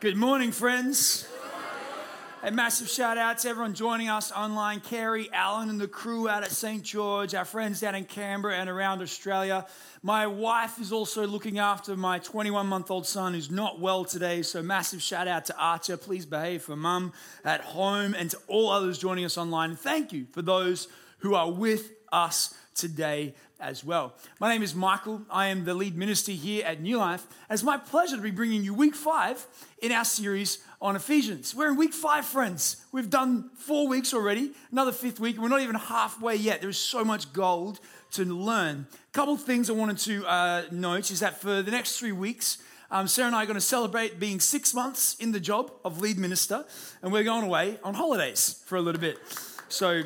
Good morning, friends. A massive shout out to everyone joining us online Carrie, Alan, and the crew out at St. George, our friends down in Canberra and around Australia. My wife is also looking after my 21 month old son who's not well today. So, massive shout out to Archer. Please behave for mum at home and to all others joining us online. Thank you for those who are with us today as well. My name is Michael. I am the lead minister here at New Life. It's my pleasure to be bringing you week five in our series on Ephesians. We're in week five, friends. We've done four weeks already, another fifth week, we're not even halfway yet. There is so much gold to learn. A couple things I wanted to uh, note is that for the next three weeks, um, Sarah and I are going to celebrate being six months in the job of lead minister, and we're going away on holidays for a little bit. So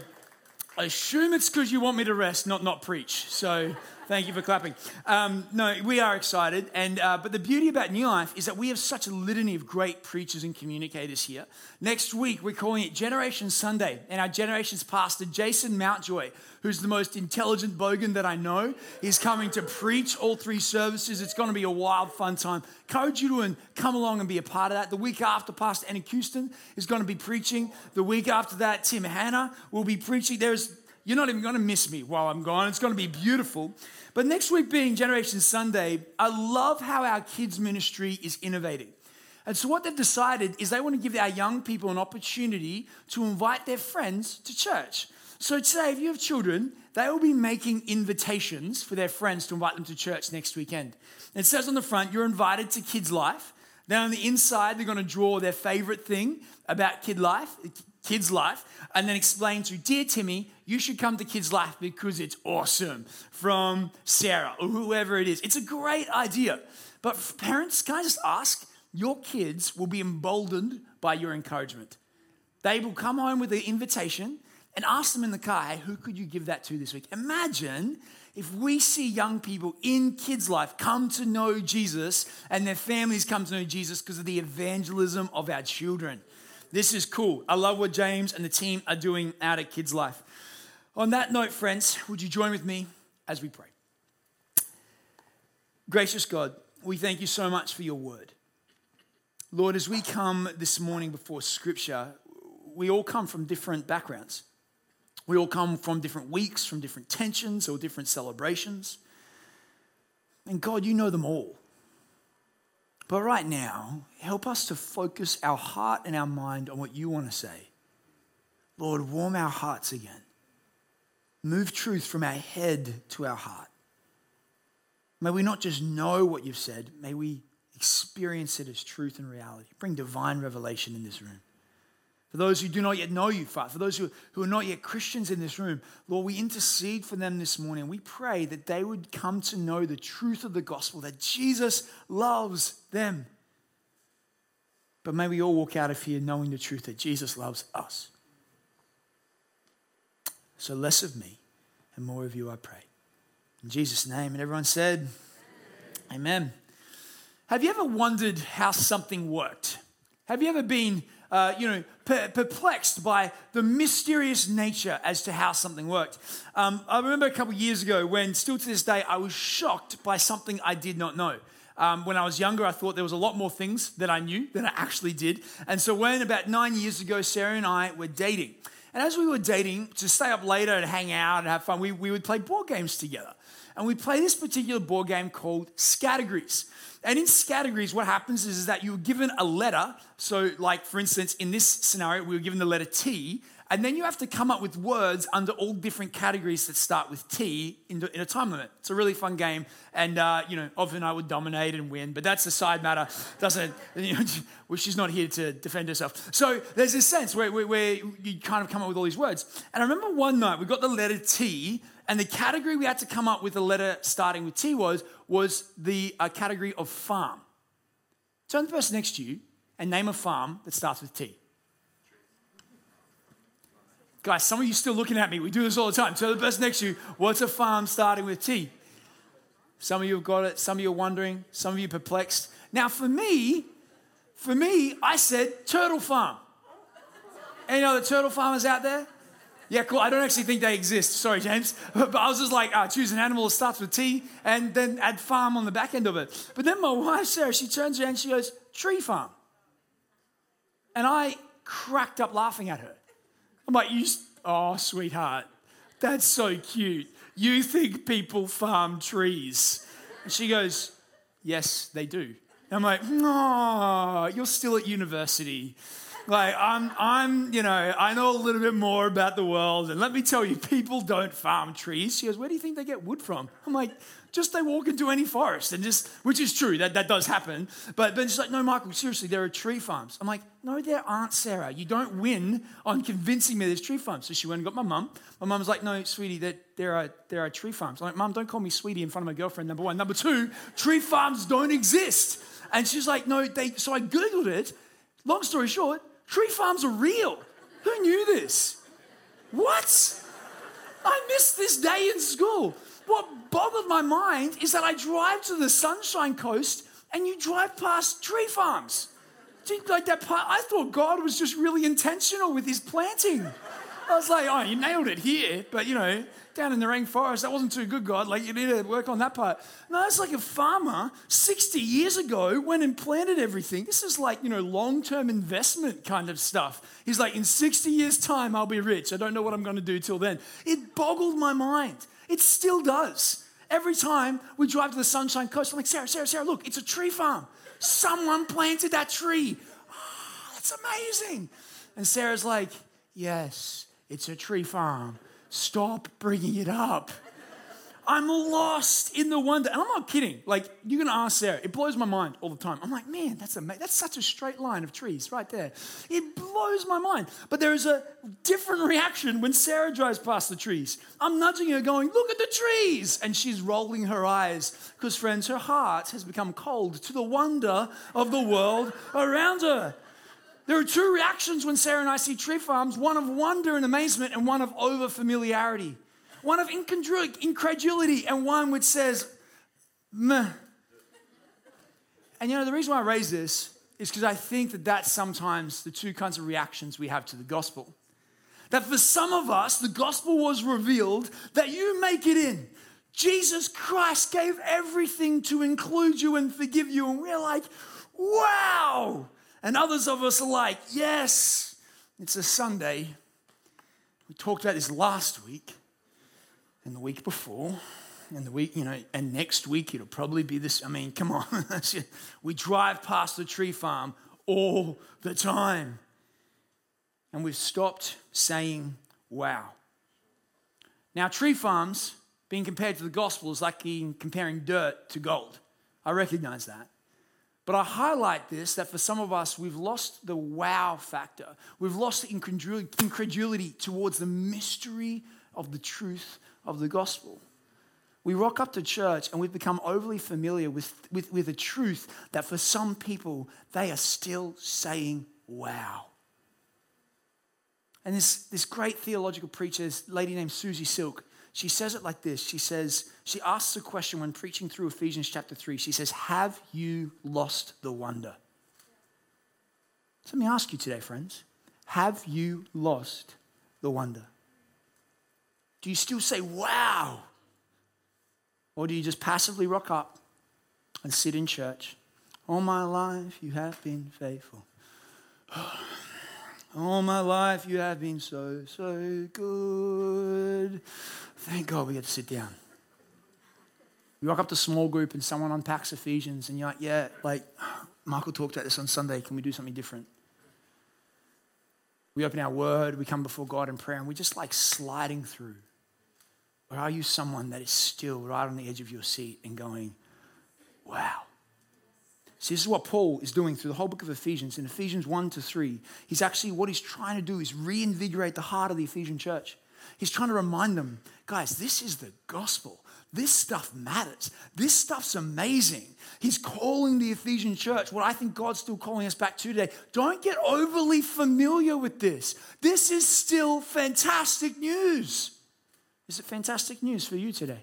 I assume it's because you want me to rest, not not preach. So thank you for clapping. Um, no, we are excited, and uh, but the beauty about New Life is that we have such a litany of great preachers and communicators here. Next week we're calling it Generation Sunday, and our generation's pastor Jason Mountjoy, who's the most intelligent bogan that I know, is coming to preach all three services. It's going to be a wild, fun time. Encourage you to come along and be a part of that. The week after, Pastor Annie Houston is going to be preaching. The week after that, Tim Hanna will be preaching. There's you're not even going to miss me while I'm gone. It's going to be beautiful. But next week being Generation Sunday, I love how our kids' ministry is innovating. And so, what they've decided is they want to give our young people an opportunity to invite their friends to church. So today, if you have children, they will be making invitations for their friends to invite them to church next weekend. It says on the front, you're invited to Kids Life. Then on the inside, they're going to draw their favorite thing about kid life, kids life, and then explain to dear Timmy, you should come to kids life because it's awesome from Sarah or whoever it is. It's a great idea. But parents, can I just ask? Your kids will be emboldened by your encouragement. They will come home with an invitation and ask them in the car, hey, who could you give that to this week? Imagine if we see young people in kids' life come to know Jesus and their families come to know Jesus because of the evangelism of our children. This is cool. I love what James and the team are doing out at Kids Life. On that note, friends, would you join with me as we pray? Gracious God, we thank you so much for your word. Lord, as we come this morning before Scripture, we all come from different backgrounds. We all come from different weeks, from different tensions or different celebrations. And God, you know them all. But right now, help us to focus our heart and our mind on what you want to say. Lord, warm our hearts again. Move truth from our head to our heart. May we not just know what you've said, may we experience it as truth and reality. Bring divine revelation in this room. For those who do not yet know you, Father, for those who, who are not yet Christians in this room, Lord, we intercede for them this morning. We pray that they would come to know the truth of the gospel, that Jesus loves them. But may we all walk out of here knowing the truth that Jesus loves us. So less of me and more of you, I pray. In Jesus' name. And everyone said, Amen. Amen. Have you ever wondered how something worked? Have you ever been uh, you know, perplexed by the mysterious nature as to how something worked. Um, I remember a couple years ago when, still to this day, I was shocked by something I did not know. Um, when I was younger, I thought there was a lot more things that I knew than I actually did. And so, when about nine years ago, Sarah and I were dating, and as we were dating, to stay up later and hang out and have fun, we, we would play board games together. And we play this particular board game called Scattergories. And in categories, what happens is, is that you're given a letter. So, like for instance, in this scenario, we were given the letter T, and then you have to come up with words under all different categories that start with T in, a time limit. It's a really fun game, and uh, you know, often I would dominate and win, but that's a side matter. Doesn't you know, well, she's not here to defend herself. So there's this sense where, where, where you kind of come up with all these words. And I remember one night we got the letter T, and the category we had to come up with a letter starting with T was was the uh, category of farm. Turn to the person next to you and name a farm that starts with T. Guys, some of you still looking at me. We do this all the time. Turn to the person next to you. What's a farm starting with T? Some of you have got it. Some of you are wondering. Some of you perplexed. Now, for me, for me, I said turtle farm. Any other turtle farmers out there? Yeah, cool. I don't actually think they exist. Sorry, James. But I was just like, uh, choose an animal that starts with T and then add farm on the back end of it. But then my wife, Sarah, she turns around and she goes, tree farm. And I cracked up laughing at her. I'm like, you, oh, sweetheart, that's so cute. You think people farm trees. And she goes, yes, they do. And I'm like, no, you're still at university. Like, I'm, I'm, you know, I know a little bit more about the world. And let me tell you, people don't farm trees. She goes, where do you think they get wood from? I'm like, just they walk into any forest and just, which is true, that, that does happen. But, but she's like, no, Michael, seriously, there are tree farms. I'm like, no, there aren't, Sarah. You don't win on convincing me there's tree farms. So she went and got my mum. My mum was like, no, sweetie, there, there, are, there are tree farms. I'm like, mum, don't call me sweetie in front of my girlfriend, number one. Number two, tree farms don't exist. And she's like, no, they, so I Googled it. Long story short, tree farms are real. Who knew this? What? I missed this day in school. What boggled my mind is that I drive to the Sunshine Coast and you drive past tree farms. Like that part, I thought God was just really intentional with his planting. I was like, oh, you nailed it here, but you know, down in the rainforest, that wasn't too good, God. Like, you need to work on that part. No, it's like a farmer 60 years ago went and planted everything. This is like, you know, long term investment kind of stuff. He's like, in 60 years' time, I'll be rich. I don't know what I'm going to do till then. It boggled my mind. It still does. Every time we drive to the Sunshine Coast, I'm like, Sarah, Sarah, Sarah, look, it's a tree farm. Someone planted that tree. Oh, that's amazing. And Sarah's like, yes, it's a tree farm. Stop bringing it up. I'm lost in the wonder. And I'm not kidding. Like, you're going to ask Sarah. It blows my mind all the time. I'm like, man, that's, amazing. that's such a straight line of trees right there. It blows my mind. But there is a different reaction when Sarah drives past the trees. I'm nudging her, going, look at the trees. And she's rolling her eyes because, friends, her heart has become cold to the wonder of the world around her. There are two reactions when Sarah and I see tree farms one of wonder and amazement, and one of over familiarity one of incredulity, and one which says, meh. And you know, the reason why I raise this is because I think that that's sometimes the two kinds of reactions we have to the gospel. That for some of us, the gospel was revealed that you make it in. Jesus Christ gave everything to include you and forgive you. And we're like, wow. And others of us are like, yes, it's a Sunday. We talked about this last week and the week before, and the week, you know, and next week it'll probably be this. I mean, come on. we drive past the tree farm all the time. And we've stopped saying, wow. Now, tree farms, being compared to the gospel, is like comparing dirt to gold. I recognize that. But I highlight this that for some of us, we've lost the wow factor. We've lost incredulity towards the mystery of the truth of the gospel. We rock up to church and we've become overly familiar with, with, with the truth that for some people, they are still saying, wow. And this, this great theological preacher, this lady named Susie Silk, she says it like this. She says, she asks a question when preaching through Ephesians chapter 3. She says, Have you lost the wonder? So let me ask you today, friends. Have you lost the wonder? Do you still say, wow? Or do you just passively rock up and sit in church? All my life you have been faithful. All my life you have been so, so good. Thank God we get to sit down. You walk up to a small group and someone unpacks Ephesians and you're like, yeah, like Michael talked about this on Sunday. Can we do something different? We open our word, we come before God in prayer, and we're just like sliding through. Or are you someone that is still right on the edge of your seat and going, wow? See, this is what Paul is doing through the whole book of Ephesians. In Ephesians 1 to 3, he's actually, what he's trying to do is reinvigorate the heart of the Ephesian church. He's trying to remind them, guys, this is the gospel. This stuff matters. This stuff's amazing. He's calling the Ephesian church, what I think God's still calling us back to today. Don't get overly familiar with this. This is still fantastic news. Is it fantastic news for you today?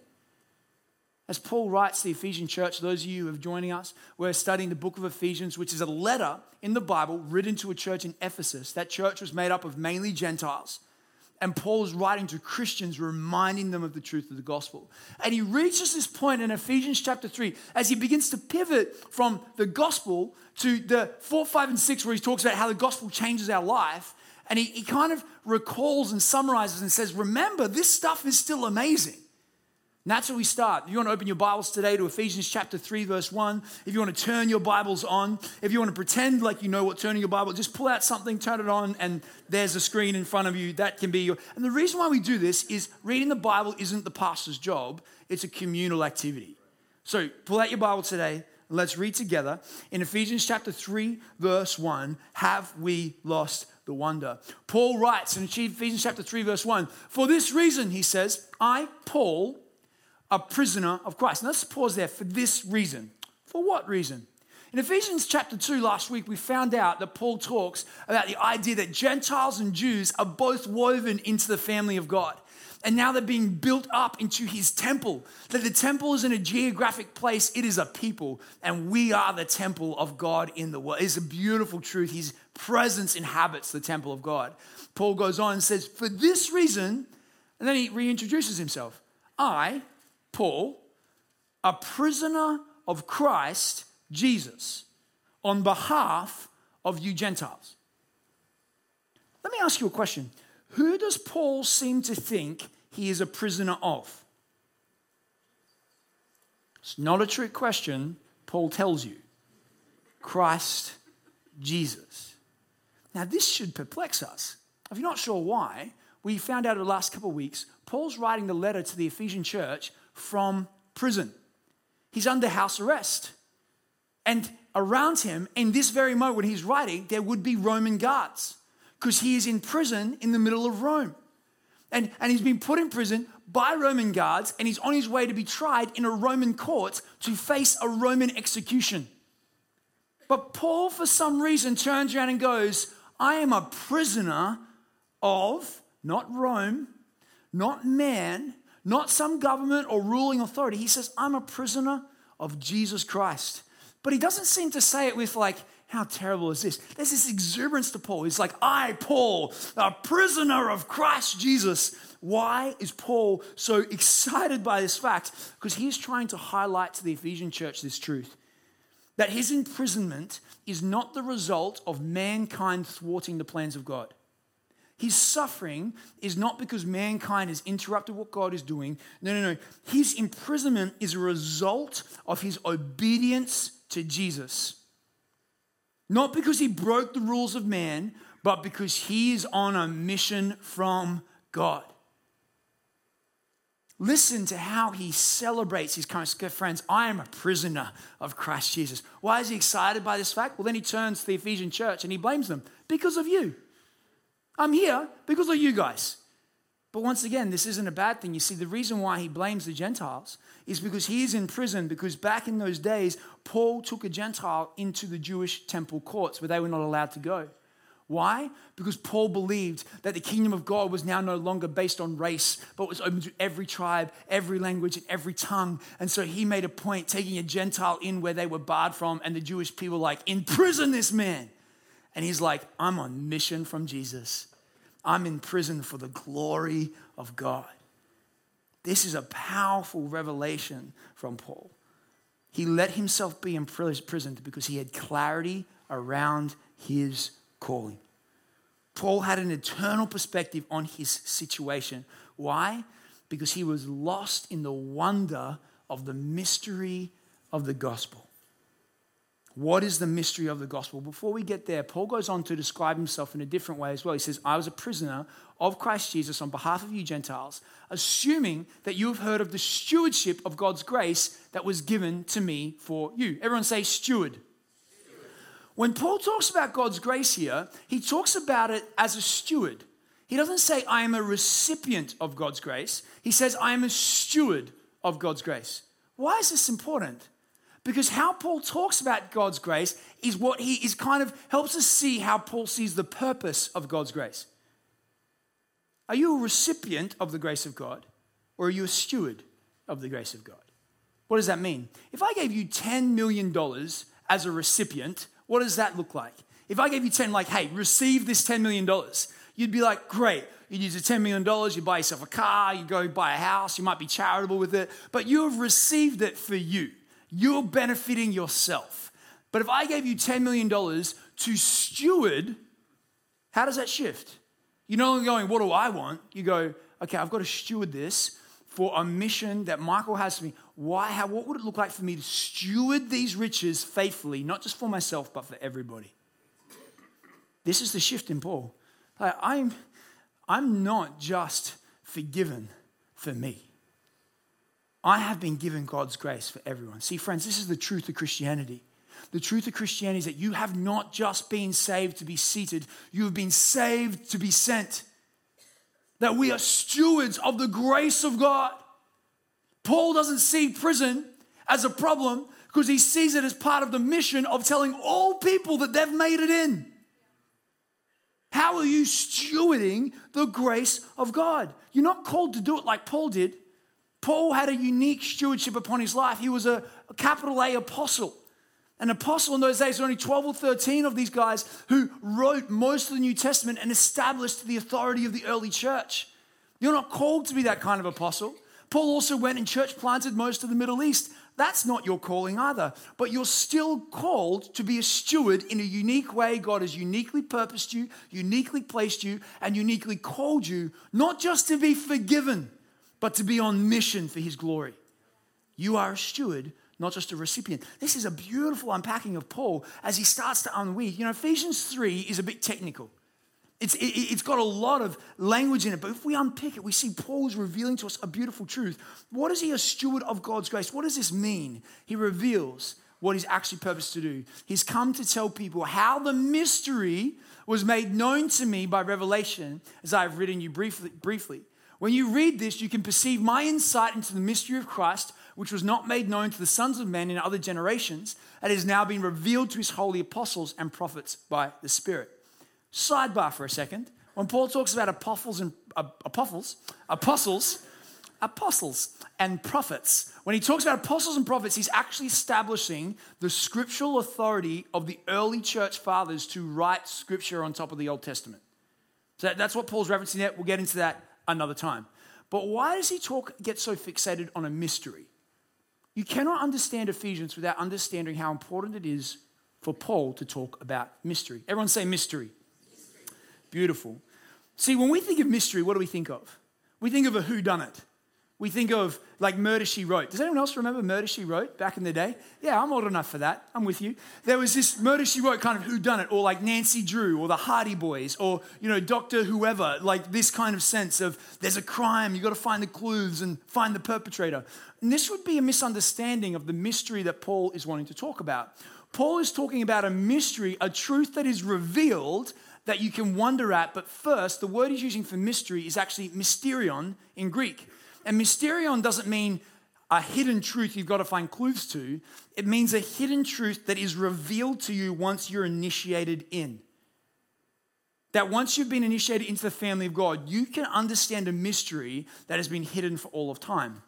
As Paul writes the Ephesian church, those of you who are joining us, we're studying the book of Ephesians, which is a letter in the Bible written to a church in Ephesus. That church was made up of mainly Gentiles. And Paul is writing to Christians, reminding them of the truth of the gospel. And he reaches this point in Ephesians chapter 3 as he begins to pivot from the gospel to the 4, 5, and 6, where he talks about how the gospel changes our life. And he, he kind of recalls and summarizes and says, Remember, this stuff is still amazing. And that's where we start. If you want to open your Bibles today to Ephesians chapter 3, verse 1, if you want to turn your Bibles on, if you want to pretend like you know what turning your Bible, just pull out something, turn it on, and there's a screen in front of you. That can be your. And the reason why we do this is reading the Bible isn't the pastor's job, it's a communal activity. So pull out your Bible today. And Let's read together in Ephesians chapter 3, verse 1. Have we lost the wonder? Paul writes in Ephesians chapter 3, verse 1 For this reason, he says, I, Paul, a prisoner of Christ. Now let's pause there for this reason. For what reason? In Ephesians chapter 2 last week, we found out that Paul talks about the idea that Gentiles and Jews are both woven into the family of God. And now they're being built up into his temple. That the temple isn't a geographic place, it is a people. And we are the temple of God in the world. It's a beautiful truth. His presence inhabits the temple of God. Paul goes on and says, For this reason, and then he reintroduces himself I, Paul, a prisoner of Christ Jesus, on behalf of you Gentiles. Let me ask you a question. Who does Paul seem to think he is a prisoner of? It's not a trick question. Paul tells you Christ Jesus. Now, this should perplex us. If you're not sure why, we found out in the last couple of weeks, Paul's writing the letter to the Ephesian church from prison. He's under house arrest. And around him, in this very moment when he's writing, there would be Roman guards because he is in prison in the middle of Rome. And, and he's been put in prison by Roman guards and he's on his way to be tried in a Roman court to face a Roman execution. But Paul, for some reason, turns around and goes, I am a prisoner of not Rome, not man, not some government or ruling authority. He says, I'm a prisoner of Jesus Christ. But he doesn't seem to say it with, like, how terrible is this? There's this exuberance to Paul. He's like, I, Paul, a prisoner of Christ Jesus. Why is Paul so excited by this fact? Because he's trying to highlight to the Ephesian church this truth that his imprisonment is not the result of mankind thwarting the plans of God. His suffering is not because mankind has interrupted what God is doing. No, no, no. His imprisonment is a result of his obedience to Jesus. Not because he broke the rules of man, but because he is on a mission from God. Listen to how he celebrates his current friends. I am a prisoner of Christ Jesus. Why is he excited by this fact? Well, then he turns to the Ephesian church and he blames them because of you. I'm here because of you guys. But once again, this isn't a bad thing. You see, the reason why he blames the Gentiles is because he is in prison, because back in those days, Paul took a Gentile into the Jewish temple courts where they were not allowed to go. Why? Because Paul believed that the kingdom of God was now no longer based on race, but was open to every tribe, every language, and every tongue. And so he made a point taking a Gentile in where they were barred from, and the Jewish people like, imprison this man. And he's like, I'm on mission from Jesus. I'm in prison for the glory of God. This is a powerful revelation from Paul. He let himself be imprisoned because he had clarity around his calling. Paul had an eternal perspective on his situation. Why? Because he was lost in the wonder of the mystery of the gospel. What is the mystery of the gospel? Before we get there, Paul goes on to describe himself in a different way as well. He says, I was a prisoner of Christ Jesus on behalf of you Gentiles, assuming that you have heard of the stewardship of God's grace that was given to me for you. Everyone say, steward. When Paul talks about God's grace here, he talks about it as a steward. He doesn't say, I am a recipient of God's grace. He says, I am a steward of God's grace. Why is this important? Because how Paul talks about God's grace is what he is kind of helps us see how Paul sees the purpose of God's grace. Are you a recipient of the grace of God or are you a steward of the grace of God? What does that mean? If I gave you $10 million as a recipient, what does that look like? If I gave you 10, like, hey, receive this $10 million, You'd be like, great, you'd use the $10 million, you buy yourself a car, you go buy a house, you might be charitable with it, but you have received it for you. You're benefiting yourself. But if I gave you $10 million to steward, how does that shift? You're no longer going, what do I want? You go, okay, I've got to steward this for a mission that Michael has for me. Why, how, what would it look like for me to steward these riches faithfully, not just for myself, but for everybody? This is the shift in Paul. Like, I'm, I'm not just forgiven for me. I have been given God's grace for everyone. See, friends, this is the truth of Christianity. The truth of Christianity is that you have not just been saved to be seated, you have been saved to be sent. That we are stewards of the grace of God. Paul doesn't see prison as a problem because he sees it as part of the mission of telling all people that they've made it in. How are you stewarding the grace of God? You're not called to do it like Paul did. Paul had a unique stewardship upon his life. He was a, capital A apostle. An apostle in those days, there were only 12 or 13 of these guys who wrote most of the New Testament and established the authority of the early church. You're not called to be that kind of apostle. Paul also went and church planted most of the Middle East. That's not your calling either. But you're still called to be a steward in a unique way. God has uniquely purposed you, uniquely placed you, and uniquely called you, not just to be forgiven, but to be on mission for his glory. You are a steward, not just a recipient. This is a beautiful unpacking of Paul as he starts to unweave. You know, Ephesians 3 is a bit technical. It's, it, has got a lot of language in it, but if we unpick it, we see Paul is revealing to us a beautiful truth. What is he a steward of God's grace? What does this mean? He reveals what he's actually purposed to do. He's come to tell people how the mystery was made known to me by revelation, as I've written you briefly. briefly. When you read this, you can perceive my insight into the mystery of Christ, which was not made known to the sons of men in other generations, and has now been revealed to his holy apostles and prophets by the Spirit. Sidebar for a second. When Paul talks about apostles and uh, apostles, apostles, apostles and prophets, when he talks about apostles and prophets, he's actually establishing the scriptural authority of the early church fathers to write scripture on top of the Old Testament. So that's what Paul's referencing there. We'll get into that another time. But why does he talk get so fixated on a mystery? You cannot understand Ephesians without understanding how important it is for Paul to talk about mystery. Everyone say mystery. Beautiful. See, when we think of mystery, what do we think of? We think of a who done it. We think of like Murder She Wrote. Does anyone else remember Murder She Wrote back in the day? Yeah, I'm old enough for that. I'm with you. There was this Murder She Wrote kind of who done it, or like Nancy Drew, or the Hardy Boys, or you know Doctor Whoever. Like this kind of sense of there's a crime, you got to find the clues and find the perpetrator. And this would be a misunderstanding of the mystery that Paul is wanting to talk about. Paul is talking about a mystery, a truth that is revealed that you can wonder at. But first, the word he's using for mystery is actually mysterion in Greek. And mysterion doesn't mean a hidden truth you've got to find clues to, it means a hidden truth that is revealed to you once you're initiated in. That once you've been initiated into the family of God, you can understand a mystery that has been hidden for all of time.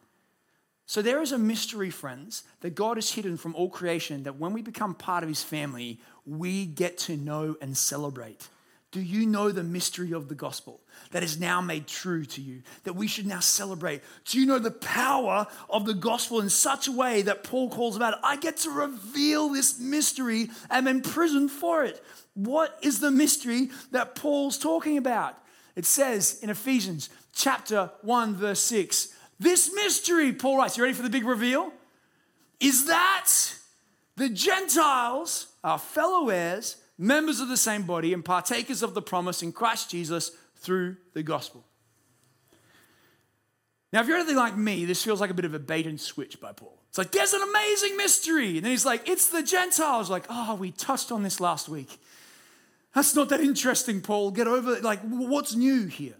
So there is a mystery, friends, that God has hidden from all creation that when we become part of his family, we get to know and celebrate. Do you know the mystery of the gospel that is now made true to you, that we should now celebrate? Do you know the power of the gospel in such a way that Paul calls about? I get to reveal this mystery and am imprisoned for it. What is the mystery that Paul's talking about? It says in Ephesians chapter 1, verse 6, this mystery, Paul writes, you ready for the big reveal? Is that the Gentiles our fellow heirs members of the same body and partakers of the promise in Christ Jesus through the gospel. Now, if you're anything like me, this feels like a bit of a bait and switch by Paul. It's like, there's an amazing mystery. And then he's like, it's the Gentiles. Like, oh, we touched on this last week. That's not that interesting, Paul. Get over it. Like, what's new here?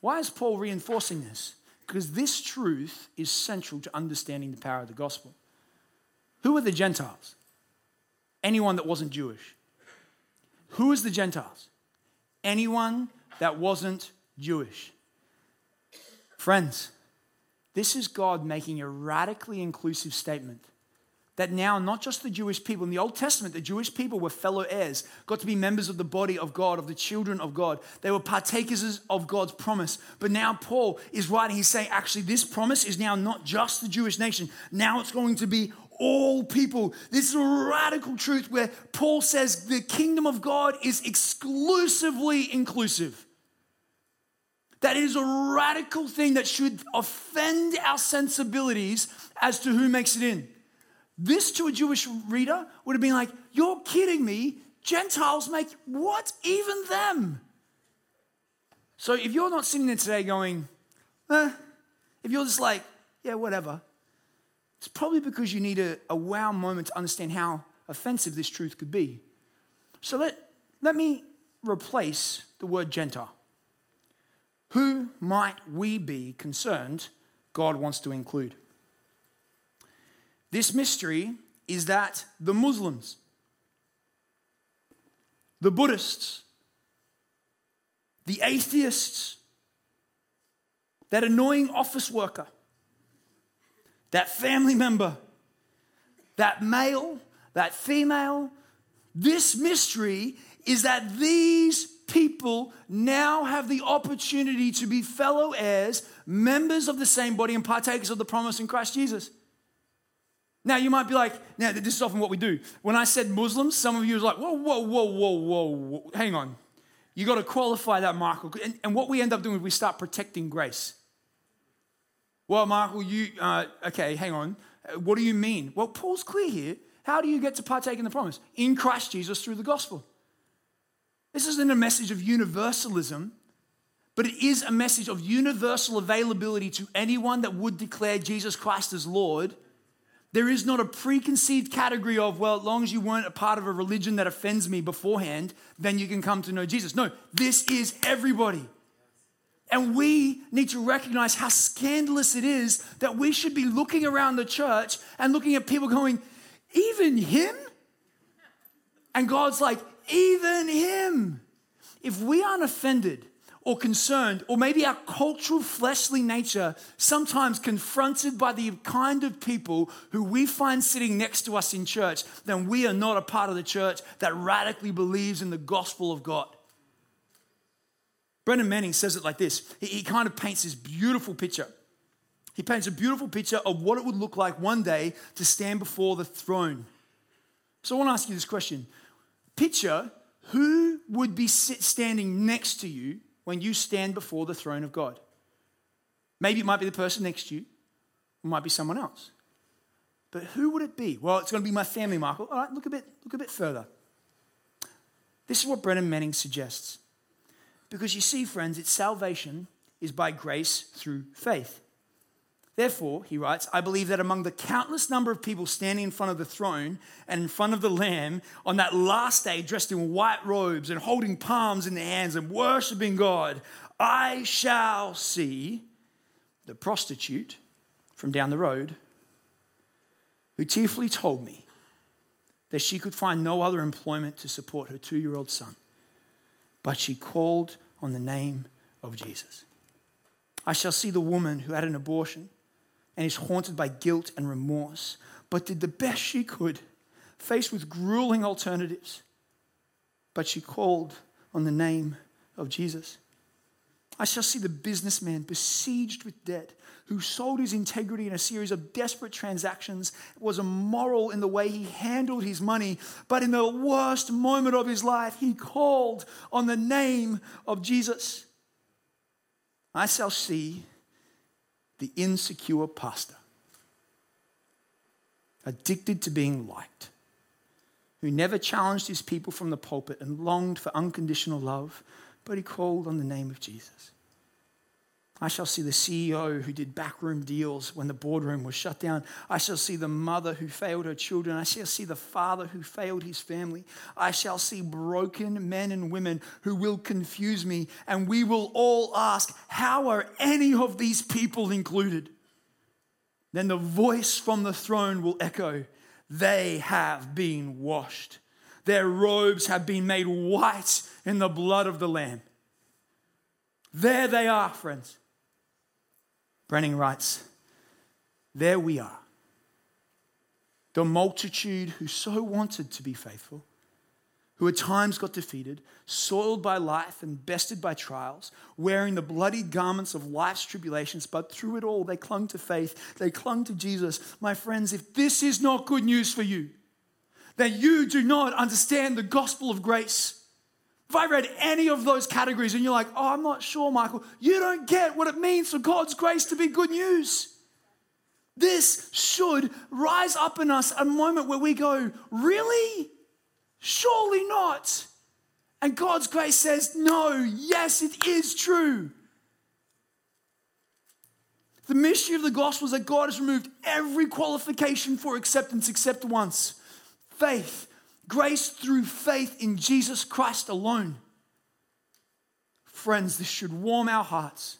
Why is Paul reinforcing this? Because this truth is central to understanding the power of the gospel. Who are the Gentiles? Anyone that wasn't Jewish. Who is the Gentiles? Anyone that wasn't Jewish. Friends, this is God making a radically inclusive statement that now not just the Jewish people, in the Old Testament, the Jewish people were fellow heirs, got to be members of the body of God, of the children of God. They were partakers of God's promise. But now Paul is writing, he's saying, actually, this promise is now not just the Jewish nation, now it's going to be all people. This is a radical truth where Paul says the kingdom of God is exclusively inclusive. That is a radical thing that should offend our sensibilities as to who makes it in. This to a Jewish reader would have been like, You're kidding me. Gentiles make what? Even them. So if you're not sitting there today going, eh, if you're just like, yeah, whatever, it's probably because you need a, a wow moment to understand how offensive this truth could be. So let, let me replace the word Gentile. Who might we be concerned God wants to include? This mystery is that the Muslims, the Buddhists, the atheists, that annoying office worker, that family member, that male, that female, this mystery is that these people now have the opportunity to be fellow heirs, members of the same body, and partakers of the promise in Christ Jesus. Now, you might be like, now, this is often what we do. When I said Muslims, some of you was like, whoa, whoa, whoa, whoa, whoa, hang on. You got to qualify that, Michael. And, and, what we end up doing is we start protecting grace. Well, Michael, you, uh, okay, hang on. Uh, what do you mean? Well, Paul's clear here. How do you get to partake in the promise? In Christ Jesus through the gospel. This isn't a message of universalism, but it is a message of universal availability to anyone that would declare Jesus Christ as Lord there is not a preconceived category of, well, as long as you weren't a part of a religion that offends me beforehand, then you can come to know Jesus. No, this is everybody. And we need to recognize how scandalous it is that we should be looking around the church and looking at people going, even him? And God's like, even him. If we aren't offended or concerned, or maybe our cultural fleshly nature, sometimes confronted by the kind of people who we find sitting next to us in church, then we are not a part of the church that radically believes in the gospel of God. Brennan Manning says it like this he, he kind of paints this beautiful picture. He paints a beautiful picture of what it would look like one day to stand before the throne. So I want to ask you this question Picture who would be standing next to you when you stand before the throne of God. Maybe it might be the person next to you, it might be someone else. But who would it be? Well, it's going to be my family, Michael. All right, look a bit, look a bit further. This is what Brennan Manning suggests. Because you see, friends, its salvation is by grace through faith. Therefore, he writes, I believe that among the countless number of people standing in front of the throne and in front of the Lamb on that last day, dressed in white robes and holding palms in their hands and worshiping God, I shall see the prostitute from down the road who tearfully told me that she could find no other employment to support her two year old son, but she called on the name of Jesus. I shall see the woman who had an abortion and is haunted by guilt and remorse, but did the best she could, faced with grueling alternatives. But she called on the name of Jesus. I shall see the businessman besieged with debt who sold his integrity in a series of desperate transactions, was immoral in the way he handled his money, but in the worst moment of his life, he called on the name of Jesus. I shall see the insecure pastor, addicted to being liked, who never challenged his people from the pulpit and longed for unconditional love, but he called on the name of Jesus. I shall see the CEO who did backroom deals when the boardroom was shut down. I shall see the mother who failed her children. I shall see the father who failed his family. I shall see broken men and women who will confuse me. And we will all ask, How are any of these people included? Then the voice from the throne will echo, They have been washed. Their robes have been made white in the blood of the Lamb. There they are, friends. Brenning writes, There we are. The multitude who so wanted to be faithful, who at times got defeated, soiled by life and bested by trials, wearing the bloody garments of life's tribulations, but through it all they clung to faith, they clung to Jesus. My friends, if this is not good news for you, that you do not understand the gospel of grace, if I read any of those categories and you're like, oh, I'm not sure, Michael, you don't get what it means for God's grace to be good news. This should rise up in us a moment where we go, Really? Surely not. And God's grace says, No, yes, it is true. The mystery of the gospel is that God has removed every qualification for acceptance except once faith, grace through faith in Jesus Christ alone. Friends, this should warm our hearts.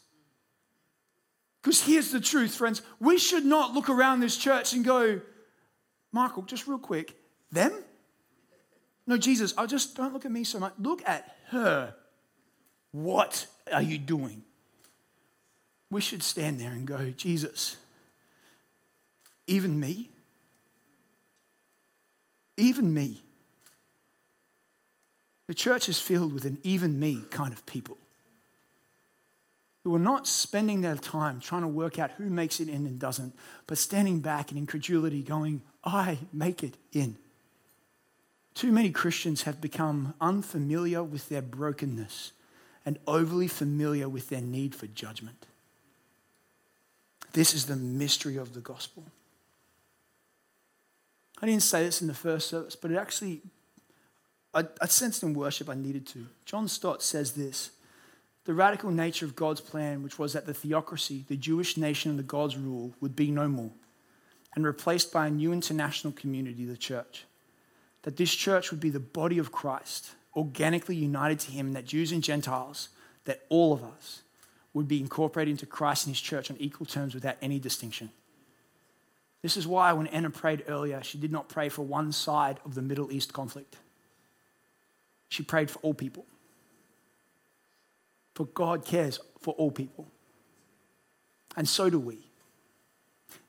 Because here's the truth, friends. We should not look around this church and go, Michael, just real quick, them? No, Jesus, I just don't look at me so much. Look at her. What are you doing? We should stand there and go, Jesus, even me? Even me. The church is filled with an even me kind of people who are not spending their time trying to work out who makes it in and doesn't, but standing back in incredulity, going, I make it in. Too many Christians have become unfamiliar with their brokenness and overly familiar with their need for judgment. This is the mystery of the gospel. I didn't say this in the first service, but it actually, I, I sensed in worship I needed to. John Stott says this the radical nature of God's plan, which was that the theocracy, the Jewish nation under God's rule, would be no more and replaced by a new international community, the church. That this church would be the body of Christ, organically united to Him, that Jews and Gentiles, that all of us, would be incorporated into Christ and His church on equal terms without any distinction. This is why when Anna prayed earlier, she did not pray for one side of the Middle East conflict. She prayed for all people. For God cares for all people. And so do we.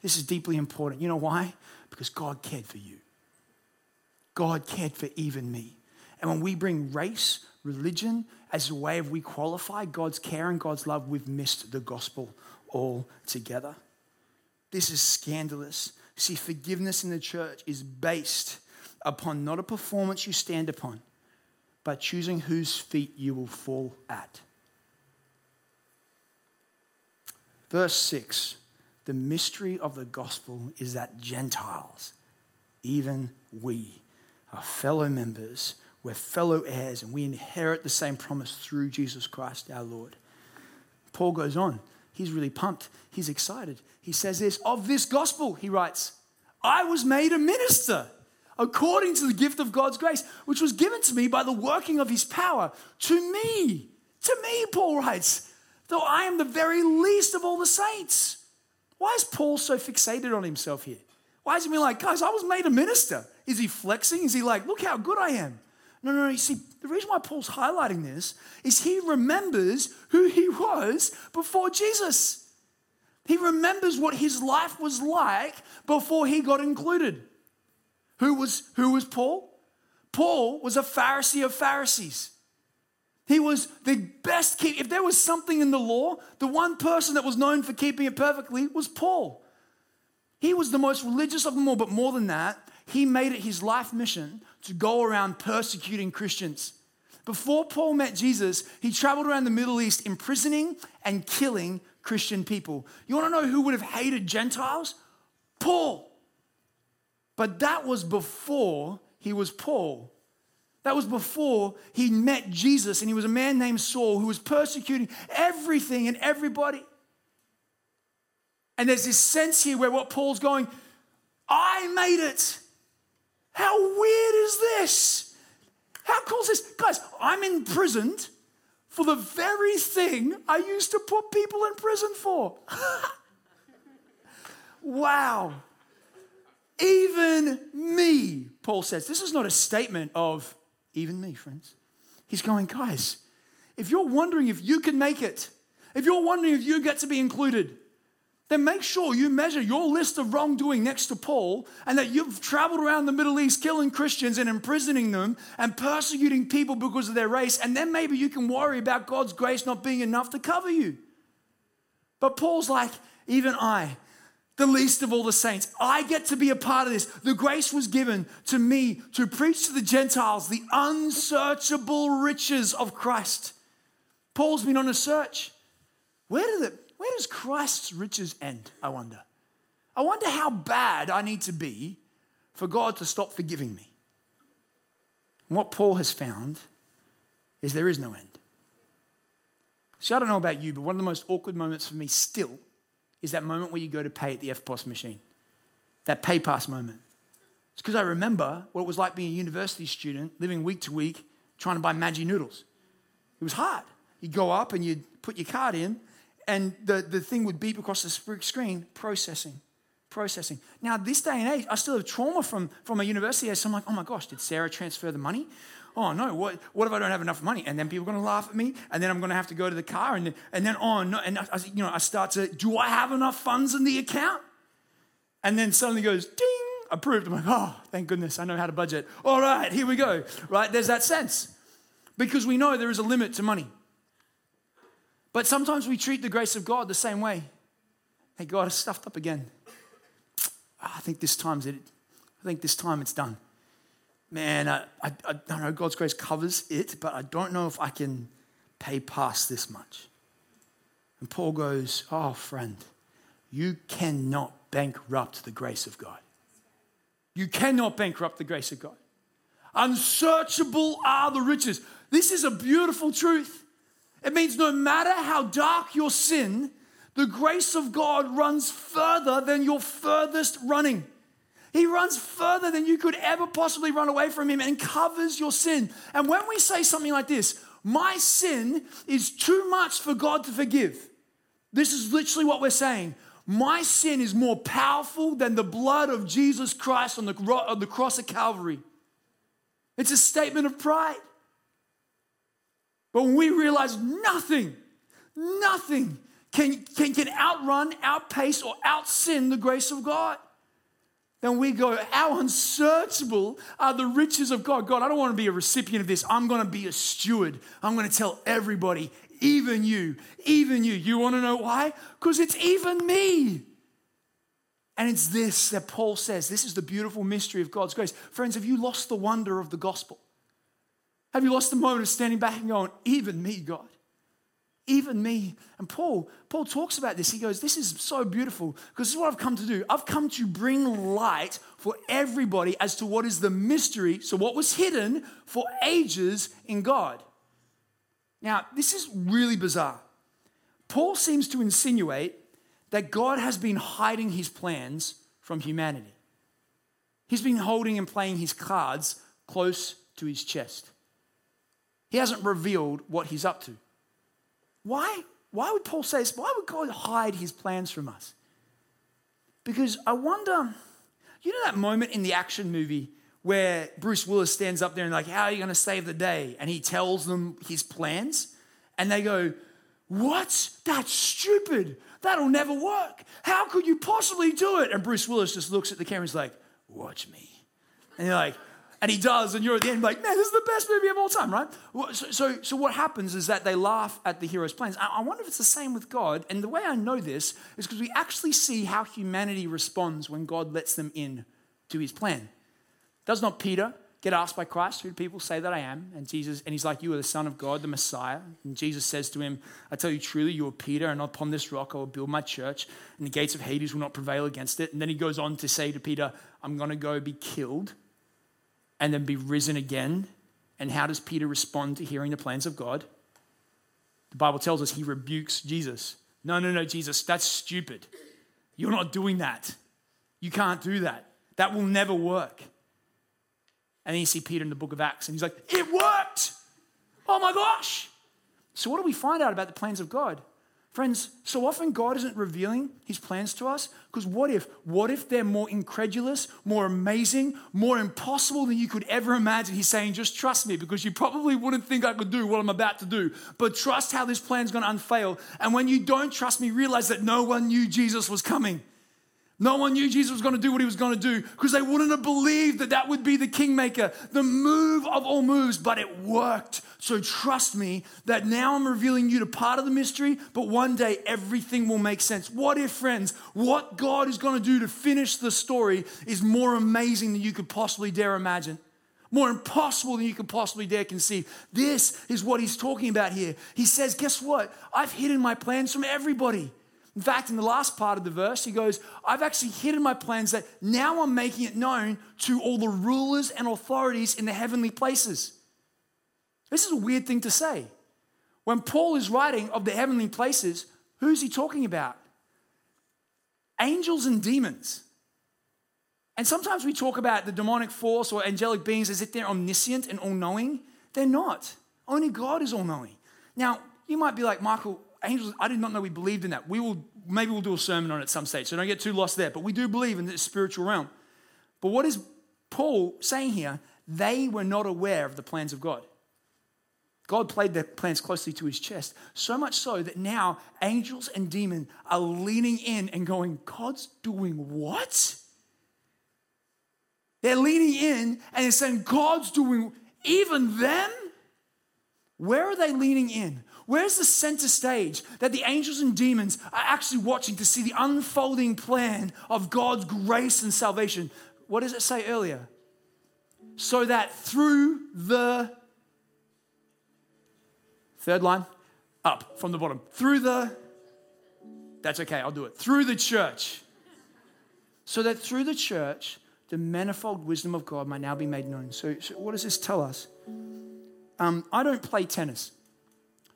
This is deeply important. You know why? Because God cared for you. God cared for even me. And when we bring race, religion as a way of we qualify God's care and God's love, we've missed the gospel altogether. This is scandalous. See, forgiveness in the church is based upon not a performance you stand upon, but choosing whose feet you will fall at. Verse 6 the mystery of the gospel is that Gentiles, even we, are fellow members, we're fellow heirs, and we inherit the same promise through Jesus Christ our Lord. Paul goes on. He's really pumped. He's excited. He says this Of this gospel, he writes, I was made a minister according to the gift of God's grace, which was given to me by the working of his power. To me, to me, Paul writes, though I am the very least of all the saints. Why is Paul so fixated on himself here? Why is he being like, guys, I was made a minister? Is he flexing? Is he like, look how good I am? No, no, no. You see, the reason why Paul's highlighting this is he remembers who he was before Jesus. He remembers what his life was like before he got included. Who was, who was Paul? Paul was a Pharisee of Pharisees. He was the best keep. If there was something in the law, the one person that was known for keeping it perfectly was Paul. He was the most religious of them all, but more than that, he made it his life mission to go around persecuting Christians. Before Paul met Jesus, he traveled around the Middle East imprisoning and killing Christian people. You want to know who would have hated Gentiles? Paul. But that was before he was Paul. That was before he met Jesus, and he was a man named Saul who was persecuting everything and everybody. And there's this sense here where what Paul's going, I made it. How weird is this? How cool is this? Guys, I'm imprisoned for the very thing I used to put people in prison for. wow. Even me, Paul says. This is not a statement of, even me, friends. He's going, guys, if you're wondering if you can make it, if you're wondering if you get to be included, then make sure you measure your list of wrongdoing next to Paul and that you've traveled around the Middle East killing Christians and imprisoning them and persecuting people because of their race. And then maybe you can worry about God's grace not being enough to cover you. But Paul's like, even I, the least of all the saints, I get to be a part of this. The grace was given to me to preach to the Gentiles the unsearchable riches of Christ. Paul's been on a search. Where did it? Where does Christ's riches end? I wonder. I wonder how bad I need to be for God to stop forgiving me. And what Paul has found is there is no end. See, I don't know about you, but one of the most awkward moments for me still is that moment where you go to pay at the EFTPOS machine. That pay pass moment. It's because I remember what it was like being a university student, living week to week, trying to buy Maggi noodles. It was hard. You'd go up and you'd put your card in, and the, the thing would beep across the screen, processing, processing. Now, this day and age, I still have trauma from, from a university So I'm like, oh my gosh, did Sarah transfer the money? Oh no, what, what if I don't have enough money? And then people are going to laugh at me, and then I'm going to have to go to the car, and, and then, oh no, and I, you know, I start to, do I have enough funds in the account? And then suddenly goes, ding, approved. I'm like, oh, thank goodness, I know how to budget. All right, here we go. Right, there's that sense. Because we know there is a limit to money. But sometimes we treat the grace of God the same way. Hey, God, is stuffed up again. I think this time's it. I think this time it's done. Man, I, I, I don't know, God's grace covers it, but I don't know if I can pay past this much. And Paul goes, Oh, friend, you cannot bankrupt the grace of God. You cannot bankrupt the grace of God. Unsearchable are the riches. This is a beautiful truth. It means no matter how dark your sin, the grace of God runs further than your furthest running. He runs further than you could ever possibly run away from Him and covers your sin. And when we say something like this, my sin is too much for God to forgive, this is literally what we're saying. My sin is more powerful than the blood of Jesus Christ on the, on the cross of Calvary. It's a statement of pride. But when we realize nothing, nothing can, can, can outrun, outpace, or outsin the grace of God, then we go, how unsearchable are the riches of God. God, I don't want to be a recipient of this. I'm going to be a steward. I'm going to tell everybody, even you, even you. You want to know why? Because it's even me. And it's this that Paul says this is the beautiful mystery of God's grace. Friends, have you lost the wonder of the gospel? Have you lost the moment of standing back and going, even me, God? Even me. And Paul, Paul talks about this. He goes, This is so beautiful because this is what I've come to do. I've come to bring light for everybody as to what is the mystery. So, what was hidden for ages in God. Now, this is really bizarre. Paul seems to insinuate that God has been hiding his plans from humanity. He's been holding and playing his cards close to his chest. He hasn't revealed what he's up to. Why? Why would Paul say this? Why would God hide his plans from us? Because I wonder, you know that moment in the action movie where Bruce Willis stands up there and like, how are you going to save the day? And he tells them his plans, and they go, what? That's stupid. That'll never work. How could you possibly do it? And Bruce Willis just looks at the camera and is like, watch me. And you're like, and he does, and you're at the end like, man, this is the best movie of all time, right? So, so, so what happens is that they laugh at the hero's plans. I wonder if it's the same with God. And the way I know this is because we actually see how humanity responds when God lets them in to his plan. Does not Peter get asked by Christ, who do people say that I am? And Jesus, and he's like, You are the Son of God, the Messiah. And Jesus says to him, I tell you truly, you are Peter, and upon this rock I will build my church, and the gates of Hades will not prevail against it. And then he goes on to say to Peter, I'm going to go be killed and then be risen again. And how does Peter respond to hearing the plans of God? The Bible tells us he rebukes Jesus. No, no, no, Jesus, that's stupid. You're not doing that. You can't do that. That will never work. And then you see Peter in the book of Acts, and he's like, It worked! Oh my gosh! So, what do we find out about the plans of God? Friends, so often God isn't revealing his plans to us because what if? What if they're more incredulous, more amazing, more impossible than you could ever imagine? He's saying, just trust me because you probably wouldn't think I could do what I'm about to do, but trust how this plan's going to unfail. And when you don't trust me, realize that no one knew Jesus was coming. No one knew Jesus was going to do what he was going to do because they wouldn't have believed that that would be the kingmaker, the move of all moves, but it worked. So trust me that now I'm revealing you to part of the mystery, but one day everything will make sense. What if, friends, what God is going to do to finish the story is more amazing than you could possibly dare imagine? More impossible than you could possibly dare conceive. This is what he's talking about here. He says, Guess what? I've hidden my plans from everybody. In fact, in the last part of the verse, he goes, I've actually hidden my plans that now I'm making it known to all the rulers and authorities in the heavenly places. This is a weird thing to say. When Paul is writing of the heavenly places, who's he talking about? Angels and demons. And sometimes we talk about the demonic force or angelic beings as if they're omniscient and all knowing. They're not. Only God is all knowing. Now, you might be like, Michael, angels, I did not know we believed in that. We will, maybe we'll do a sermon on it at some stage, so don't get too lost there. But we do believe in the spiritual realm. But what is Paul saying here? They were not aware of the plans of God. God played their plans closely to his chest, so much so that now angels and demons are leaning in and going, God's doing what? They're leaning in and they're saying, God's doing even them? Where are they leaning in? Where's the center stage that the angels and demons are actually watching to see the unfolding plan of God's grace and salvation? What does it say earlier? So that through the third line, up from the bottom, through the, that's okay, I'll do it, through the church. So that through the church, the manifold wisdom of God might now be made known. So, so what does this tell us? Um, I don't play tennis.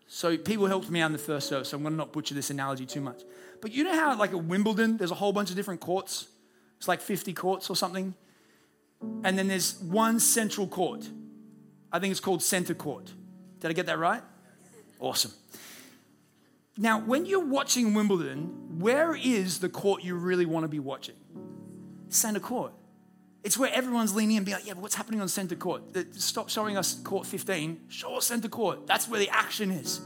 So people helped me out in the first service, so I'm going to not butcher this analogy too much. But you know how, like at Wimbledon, there's a whole bunch of different courts? It's like 50 courts or something. And then there's one central court. I think it's called center court. Did I get that right? Awesome. Now, when you're watching Wimbledon, where is the court you really want to be watching? Center court. It's where everyone's leaning in and be like, yeah, but what's happening on center court? Stop showing us court 15. Show us center court. That's where the action is.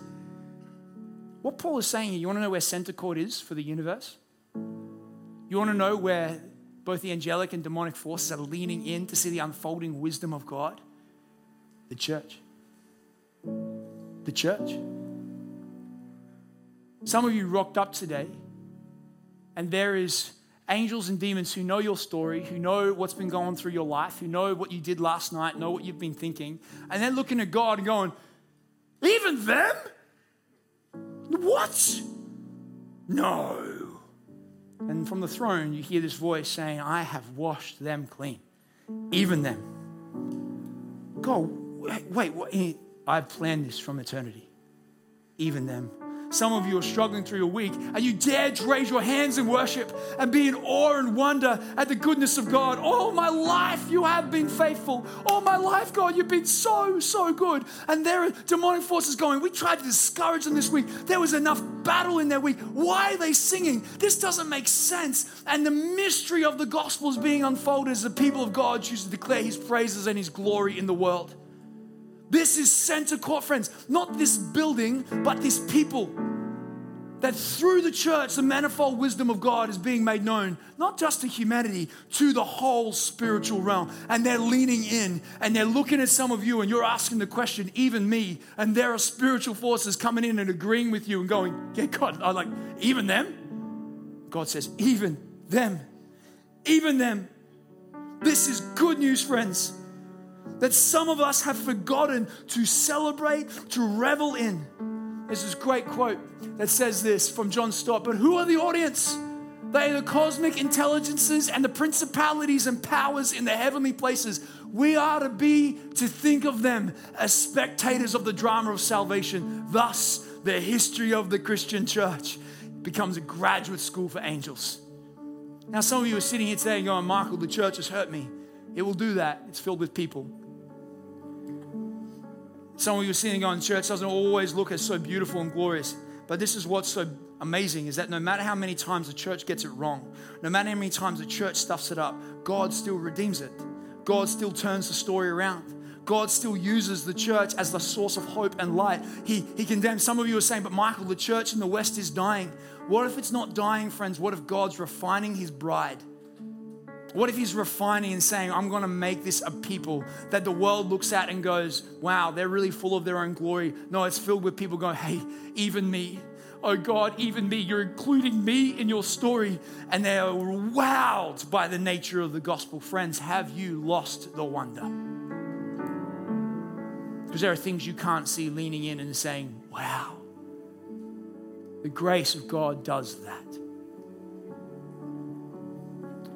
What Paul is saying here, you want to know where center court is for the universe? You want to know where both the angelic and demonic forces are leaning in to see the unfolding wisdom of God? The church. The church. Some of you rocked up today, and there is angels and demons who know your story, who know what's been going through your life, who know what you did last night, know what you've been thinking, and they're looking at God and going, Even them? What? No. And from the throne, you hear this voice saying, I have washed them clean, even them. God, wait, wait, I've planned this from eternity, even them. Some of you are struggling through your week, and you dare to raise your hands in worship and be in awe and wonder at the goodness of God. All my life, you have been faithful. All my life, God, you've been so, so good. And there are demonic forces going, We tried to discourage them this week. There was enough battle in their week. Why are they singing? This doesn't make sense. And the mystery of the gospel is being unfolded as the people of God choose to declare his praises and his glory in the world. This is center court, friends. Not this building, but this people. That through the church, the manifold wisdom of God is being made known, not just to humanity, to the whole spiritual realm. And they're leaning in and they're looking at some of you and you're asking the question, even me. And there are spiritual forces coming in and agreeing with you and going, Yeah, God, I'm like, even them? God says, Even them. Even them. This is good news, friends that some of us have forgotten to celebrate, to revel in. There's this great quote that says this from John Stott, but who are the audience? They are the cosmic intelligences and the principalities and powers in the heavenly places. We are to be, to think of them as spectators of the drama of salvation. Thus, the history of the Christian church becomes a graduate school for angels. Now, some of you are sitting here today and going, Michael, the church has hurt me. It will do that. It's filled with people. Some of you are sitting going, church doesn't always look as so beautiful and glorious. But this is what's so amazing is that no matter how many times the church gets it wrong, no matter how many times the church stuffs it up, God still redeems it. God still turns the story around. God still uses the church as the source of hope and light. He, he condemns. Some of you are saying, but Michael, the church in the West is dying. What if it's not dying, friends? What if God's refining his bride? What if he's refining and saying, I'm going to make this a people that the world looks at and goes, wow, they're really full of their own glory? No, it's filled with people going, hey, even me. Oh God, even me. You're including me in your story. And they're wowed by the nature of the gospel. Friends, have you lost the wonder? Because there are things you can't see leaning in and saying, wow. The grace of God does that.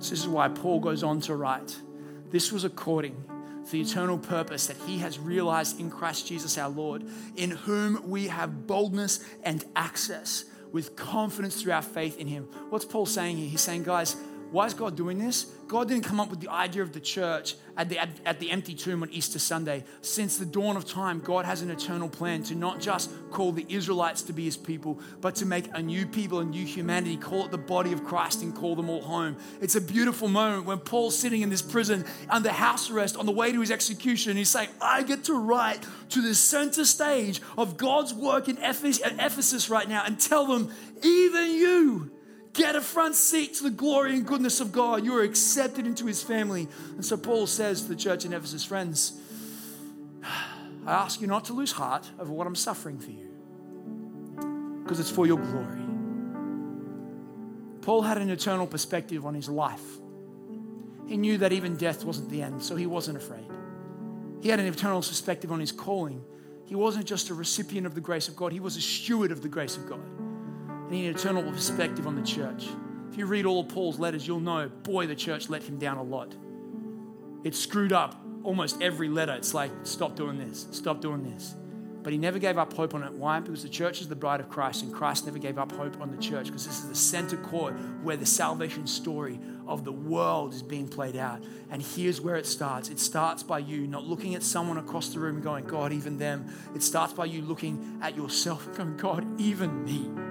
This is why Paul goes on to write this was according to the eternal purpose that he has realized in Christ Jesus our Lord, in whom we have boldness and access with confidence through our faith in him. What's Paul saying here? He's saying, guys, why is God doing this? God didn't come up with the idea of the church at the, at, at, the empty tomb on Easter Sunday. Since the dawn of time, God has an eternal plan to not just call the Israelites to be his people, but to make a new people, a new humanity, call it the body of Christ and call them all home. It's a beautiful moment when Paul's sitting in this prison under house arrest on the way to his execution. He's saying, I get to write to the center stage of God's work in Ephesus right now and tell them, even you Get a front seat to the glory and goodness of God. You are accepted into his family. And so Paul says to the church in Ephesus, friends, I ask you not to lose heart over what I'm suffering for you, because it's for your glory. Paul had an eternal perspective on his life. He knew that even death wasn't the end, so he wasn't afraid. He had an eternal perspective on his calling. He wasn't just a recipient of the grace of God, he was a steward of the grace of God need an eternal perspective on the church. If you read all of Paul's letters, you'll know, boy, the church let him down a lot. It screwed up almost every letter. It's like, stop doing this, stop doing this. But he never gave up hope on it. Why? Because the church is the bride of Christ, and Christ never gave up hope on the church because this is the center court where the salvation story of the world is being played out. And here's where it starts it starts by you not looking at someone across the room going, God, even them. It starts by you looking at yourself and going, God, even me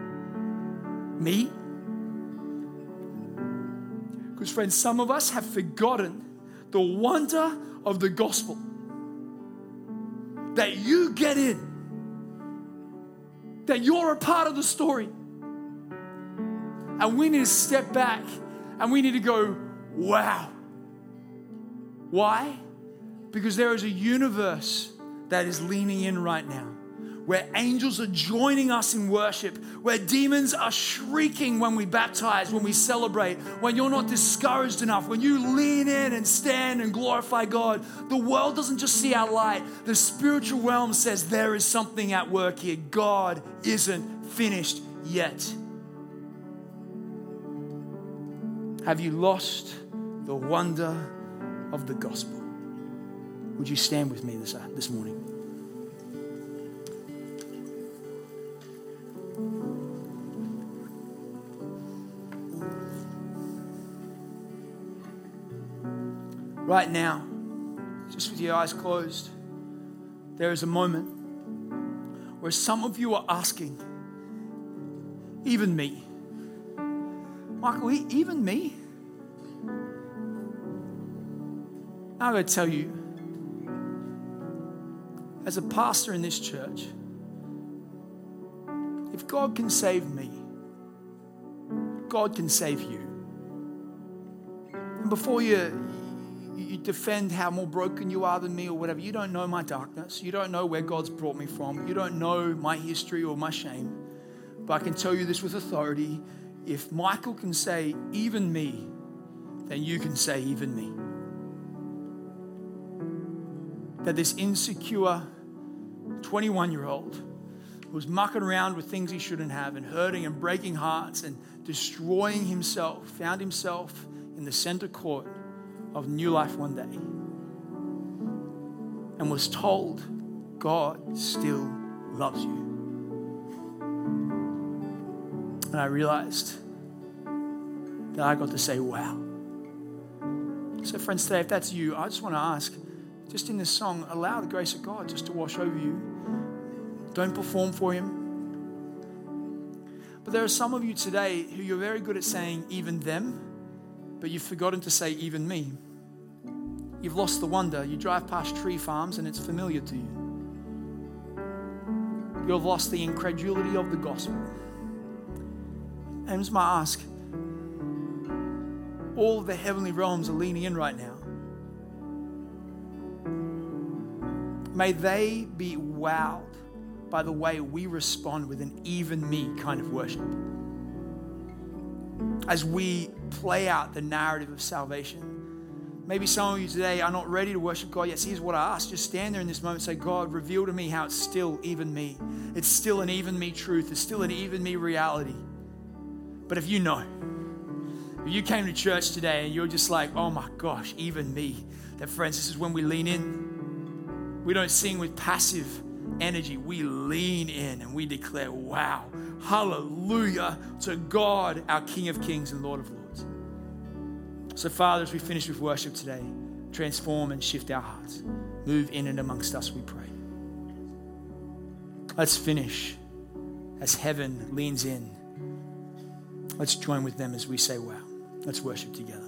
me? Because, friends, some of us have forgotten the wonder of the gospel that you get in, that you're a part of the story. And we need to step back and we need to go, wow. Why? Because there is a universe that is leaning in right now where angels are joining us in worship, where demons are shrieking when we baptize, when we celebrate, when you're not discouraged enough, when you lean in and stand and glorify God. The world doesn't just see our light, the spiritual realm says there is something at work here. God isn't finished yet. Have you lost the wonder of the gospel? Would you stand with me this, uh, this morning? Right now, just with your eyes closed, there is a moment where some of you are asking, even me, Michael, even me? I'm going to tell you, as a pastor in this church, if God can save me, God can save you. And before you you defend how more broken you are than me or whatever. You don't know my darkness. You don't know where God's brought me from. You don't know my history or my shame. But I can tell you this with authority if Michael can say, even me, then you can say, even me. That this insecure 21 year old was mucking around with things he shouldn't have and hurting and breaking hearts and destroying himself found himself in the center court of new life one day and was told God still loves you. And I realized that I got to say, wow. So, friends, today, if that's you, I just want to ask, just in this song, allow the grace of God just to wash over you. Don't perform for Him. But there are some of you today who you're very good at saying even them, but you've forgotten to say even me. You've lost the wonder. You drive past tree farms and it's familiar to you. You've lost the incredulity of the gospel. And just my ask all the heavenly realms are leaning in right now. May they be wowed by the way we respond with an even me kind of worship. As we play out the narrative of salvation. Maybe some of you today are not ready to worship God yet. Here's what I ask just stand there in this moment say, God, reveal to me how it's still even me. It's still an even me truth. It's still an even me reality. But if you know, if you came to church today and you're just like, oh my gosh, even me, that friends, this is when we lean in. We don't sing with passive energy. We lean in and we declare, wow, hallelujah to God, our King of Kings and Lord of Lords. So, Father, as we finish with worship today, transform and shift our hearts. Move in and amongst us, we pray. Let's finish as heaven leans in. Let's join with them as we say, wow. Let's worship together.